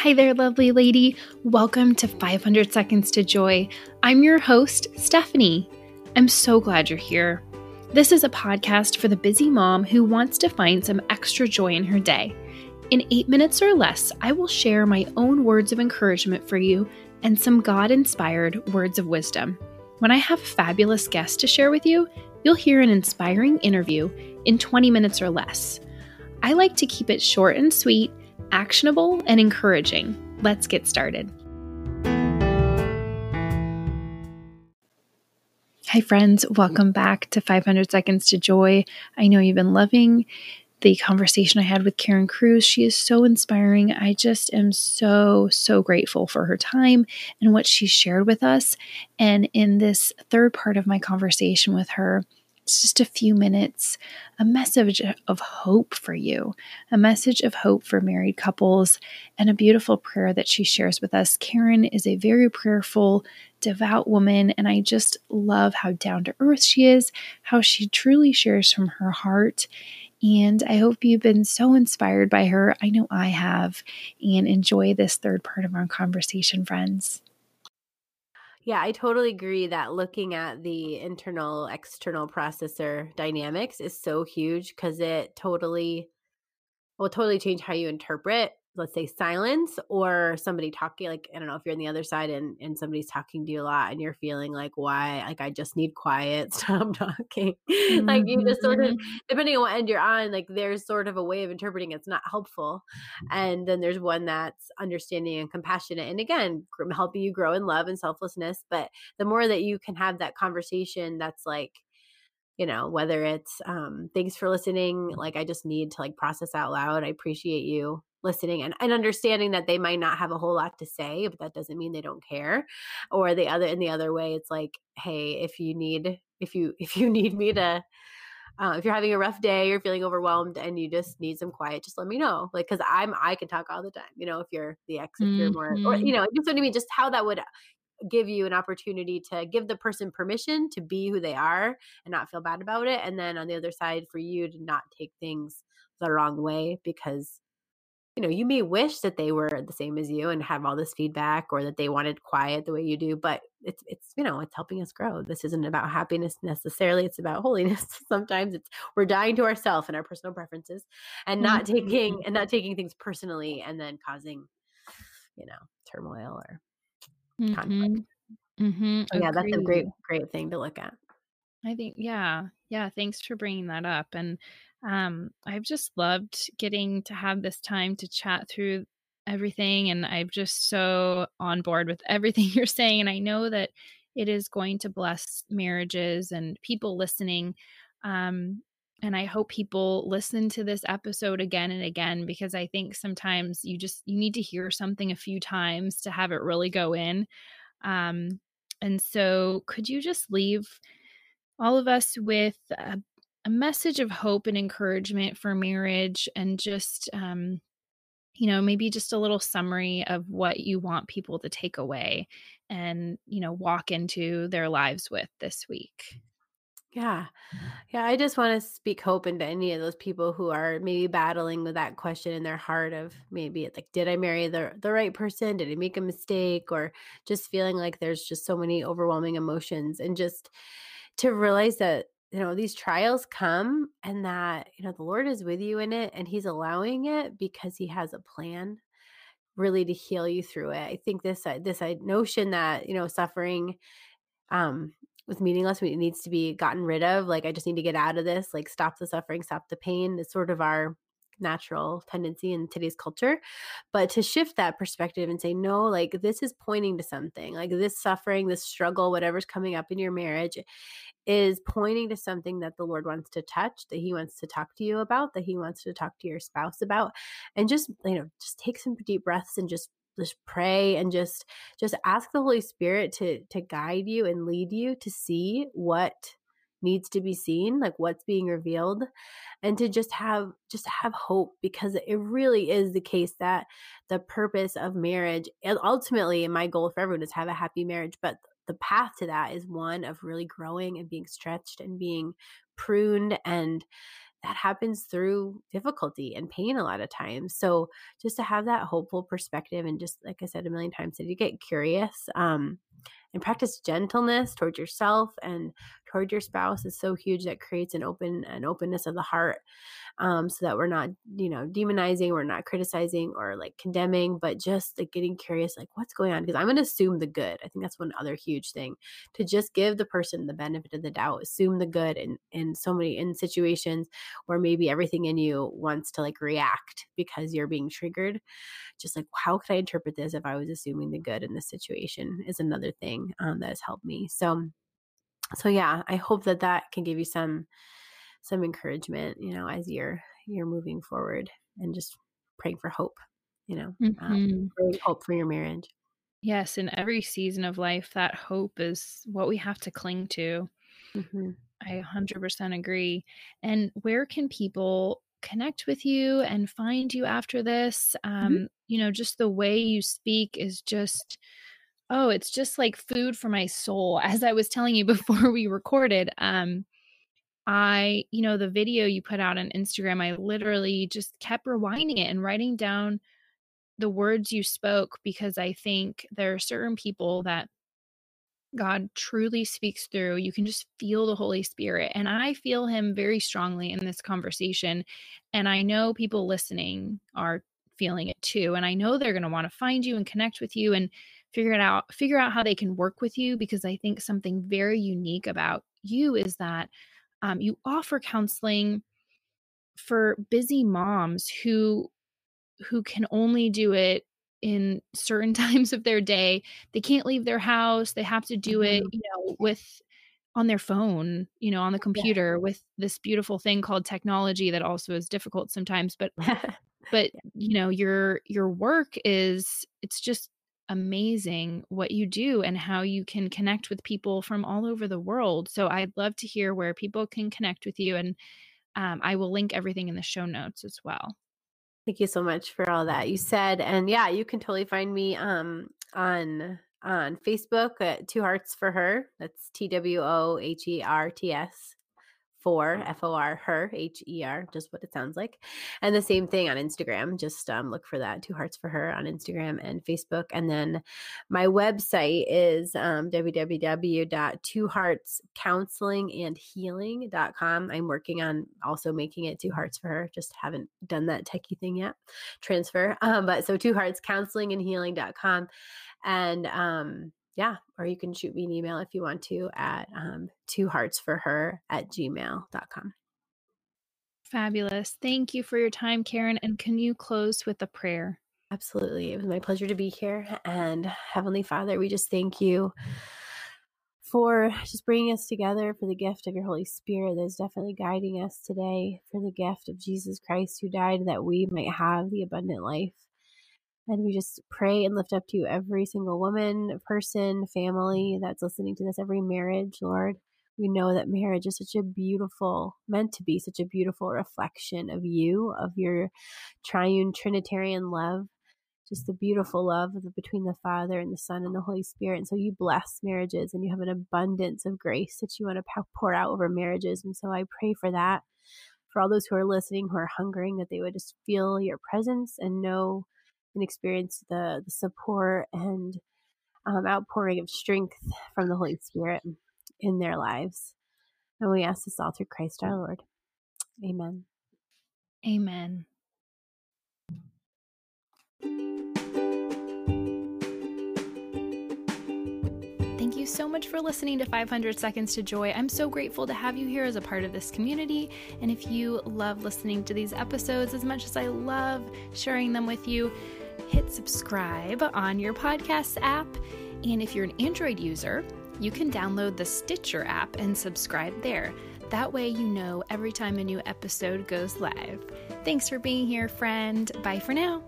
Hi there, lovely lady. Welcome to 500 Seconds to Joy. I'm your host, Stephanie. I'm so glad you're here. This is a podcast for the busy mom who wants to find some extra joy in her day. In eight minutes or less, I will share my own words of encouragement for you and some God inspired words of wisdom. When I have a fabulous guest to share with you, you'll hear an inspiring interview in 20 minutes or less. I like to keep it short and sweet, actionable, and encouraging. Let's get started. Hi, friends. Welcome back to 500 Seconds to Joy. I know you've been loving the conversation I had with Karen Cruess. She is so inspiring. I just am so, so grateful for her time and what she shared with us. And in this third part of my conversation with her, it's just a few minutes, a message of hope for you, a message of hope for married couples, and a beautiful prayer that she shares with us. Karen is a very prayerful, devout woman, and I just love how down to earth she is, how she truly shares from her heart. And I hope you've been so inspired by her. I know I have, and enjoy this third part of our conversation, friends. Yeah, I totally agree that looking at the internal external processor dynamics is so huge because it totally will totally change how you interpret let's say silence or somebody talking like i don't know if you're on the other side and and somebody's talking to you a lot and you're feeling like why like i just need quiet stop talking mm-hmm. like you just sort of mm-hmm. depending on what end you're on like there's sort of a way of interpreting it's not helpful and then there's one that's understanding and compassionate and again helping you grow in love and selflessness but the more that you can have that conversation that's like you know whether it's um thanks for listening like i just need to like process out loud i appreciate you listening and, and understanding that they might not have a whole lot to say but that doesn't mean they don't care or the other in the other way it's like hey if you need if you if you need me to uh, if you're having a rough day you're feeling overwhelmed and you just need some quiet just let me know like because i'm i can talk all the time you know if you're the ex if you're more or Mm-hmm. you know just what i mean just how that would give you an opportunity to give the person permission to be who they are and not feel bad about it and then on the other side for you to not take things the wrong way because you know, you may wish that they were the same as you and have all this feedback or that they wanted quiet the way you do, but it's it's you know, it's helping us grow. This isn't about happiness necessarily, it's about holiness. Sometimes it's we're dying to ourselves and our personal preferences and not mm-hmm. taking and not taking things personally and then causing you know, turmoil or mm-hmm. conflict. Mm-hmm. So yeah, that's a great great thing to look at. I think yeah. Yeah, thanks for bringing that up and um, I've just loved getting to have this time to chat through everything. And I'm just so on board with everything you're saying. And I know that it is going to bless marriages and people listening. Um, and I hope people listen to this episode again and again because I think sometimes you just you need to hear something a few times to have it really go in. Um, and so, could you just leave all of us with a a message of hope and encouragement for marriage and just um, you know maybe just a little summary of what you want people to take away and you know walk into their lives with this week. Yeah. Yeah i just want to speak hope into any of those people who are maybe battling with that question in their heart of maybe like did i marry the the right person? Did i make a mistake? or just feeling like there's just so many overwhelming emotions and just to realize that you know these trials come and that you know the lord is with you in it and he's allowing it because he has a plan really to heal you through it. I think this uh, this uh, notion that you know suffering um was meaningless it needs to be gotten rid of like i just need to get out of this like stop the suffering stop the pain it's sort of our natural tendency in today's culture but to shift that perspective and say no like this is pointing to something like this suffering this struggle whatever's coming up in your marriage is pointing to something that the Lord wants to touch, that He wants to talk to you about, that He wants to talk to your spouse about. And just, you know, just take some deep breaths and just just pray and just just ask the holy spirit to to guide you and lead you to see what needs to be seen like what's being revealed and to just have just have hope because it really is the case that the purpose of marriage and ultimately my goal for everyone is have a happy marriage but the path to that is one of really growing and being stretched and being pruned and that happens through difficulty and pain a lot of times. So just to have that hopeful perspective and just like I said a million times, you get curious um, and practice gentleness towards yourself and toward your spouse is so huge that creates an open an openness of the heart um, so that we're not you know demonizing we're not criticizing or like condemning but just like getting curious like what's going on? Because i'm going to assume the good. I think that's one other huge thing. To just give the person the benefit of the doubt assume the good in in so many in situations where maybe everything in you wants to like react because you're being triggered. Just like how could i interpret this if i was assuming the good in this situation? is another thing um, that has helped me. So so yeah i hope that that can give you some some encouragement you know as you're you're moving forward and just praying for hope you know um, mm-hmm. um, hope for your marriage yes in every season of life that hope is what we have to cling to mm-hmm. i 100% agree and where can people connect with you and find you after this mm-hmm. um mm-hmm. you know just the way you speak is just Oh, it's just like food for my soul. As I was telling you before we recorded, um, I, you know, the video you put out on Instagram, I literally just kept rewinding it and writing down the words you spoke because I think there are certain people that God truly speaks through. You can just feel the Holy Spirit. And I feel him very strongly in this conversation. And I know people listening are feeling it too. And I know they're going to want to find you and connect with you. And figure it out figure out how they can work with you because i think something very unique about you is that um, you offer counseling for busy moms who who can only do it in certain times of their day they can't leave their house they have to do it mm-hmm. you know with on their phone you know on the computer yeah. with this beautiful thing called technology that also is difficult sometimes but but you know your your work is it's just amazing what you do and how you can connect with people from all over the world. So I'd love to hear where people can connect with you. And um, I will link everything in the show notes as well. Thank you so much for all that you said. And yeah, you can totally find me um, on on Facebook at Two Hearts for Her. That's T W O H E R T S for F O R her H E R, just what it sounds like. And the same thing on Instagram. Just um, look for that Two Hearts for Her on Instagram and Facebook. And then my website is um, www.twoheartscounselingandhealing.com. I'm working on also making it Two Hearts for Her. Just haven't done that techie thing yet. Transfer. Um, but so Two Hearts Counseling and Healing.com. And um, yeah, or you can shoot me an email if you want to at um, two hearts for her at gmail.com. Fabulous. Thank you for your time, Karen. And can you close with a prayer? Absolutely. It was my pleasure to be here. And Heavenly Father, we just thank you for just bringing us together, for the gift of your Holy Spirit that is definitely guiding us today, for the gift of Jesus Christ who died that we might have the abundant life. And we just pray and lift up to you every single woman, person, family that's listening to this, every marriage, Lord. We know that marriage is such a beautiful, meant to be such a beautiful reflection of you, of your triune Trinitarian love, just the beautiful love between the Father and the Son and the Holy Spirit. And so you bless marriages and you have an abundance of grace that you want to pour out over marriages. And so I pray for that, for all those who are listening, who are hungering, that they would just feel your presence and know and experience the, the support and um, outpouring of strength from the Holy Spirit in their lives. And we ask this all through Christ our Lord. Amen. Amen. Thank you so much for listening to 500 Seconds to Joy. I'm so grateful to have you here as a part of this community. And if you love listening to these episodes as much as I love sharing them with you, hit subscribe on your podcast app. And if you're an Android user, you can download the Stitcher app and subscribe there. That way, you know every time a new episode goes live. Thanks for being here, friend. Bye for now.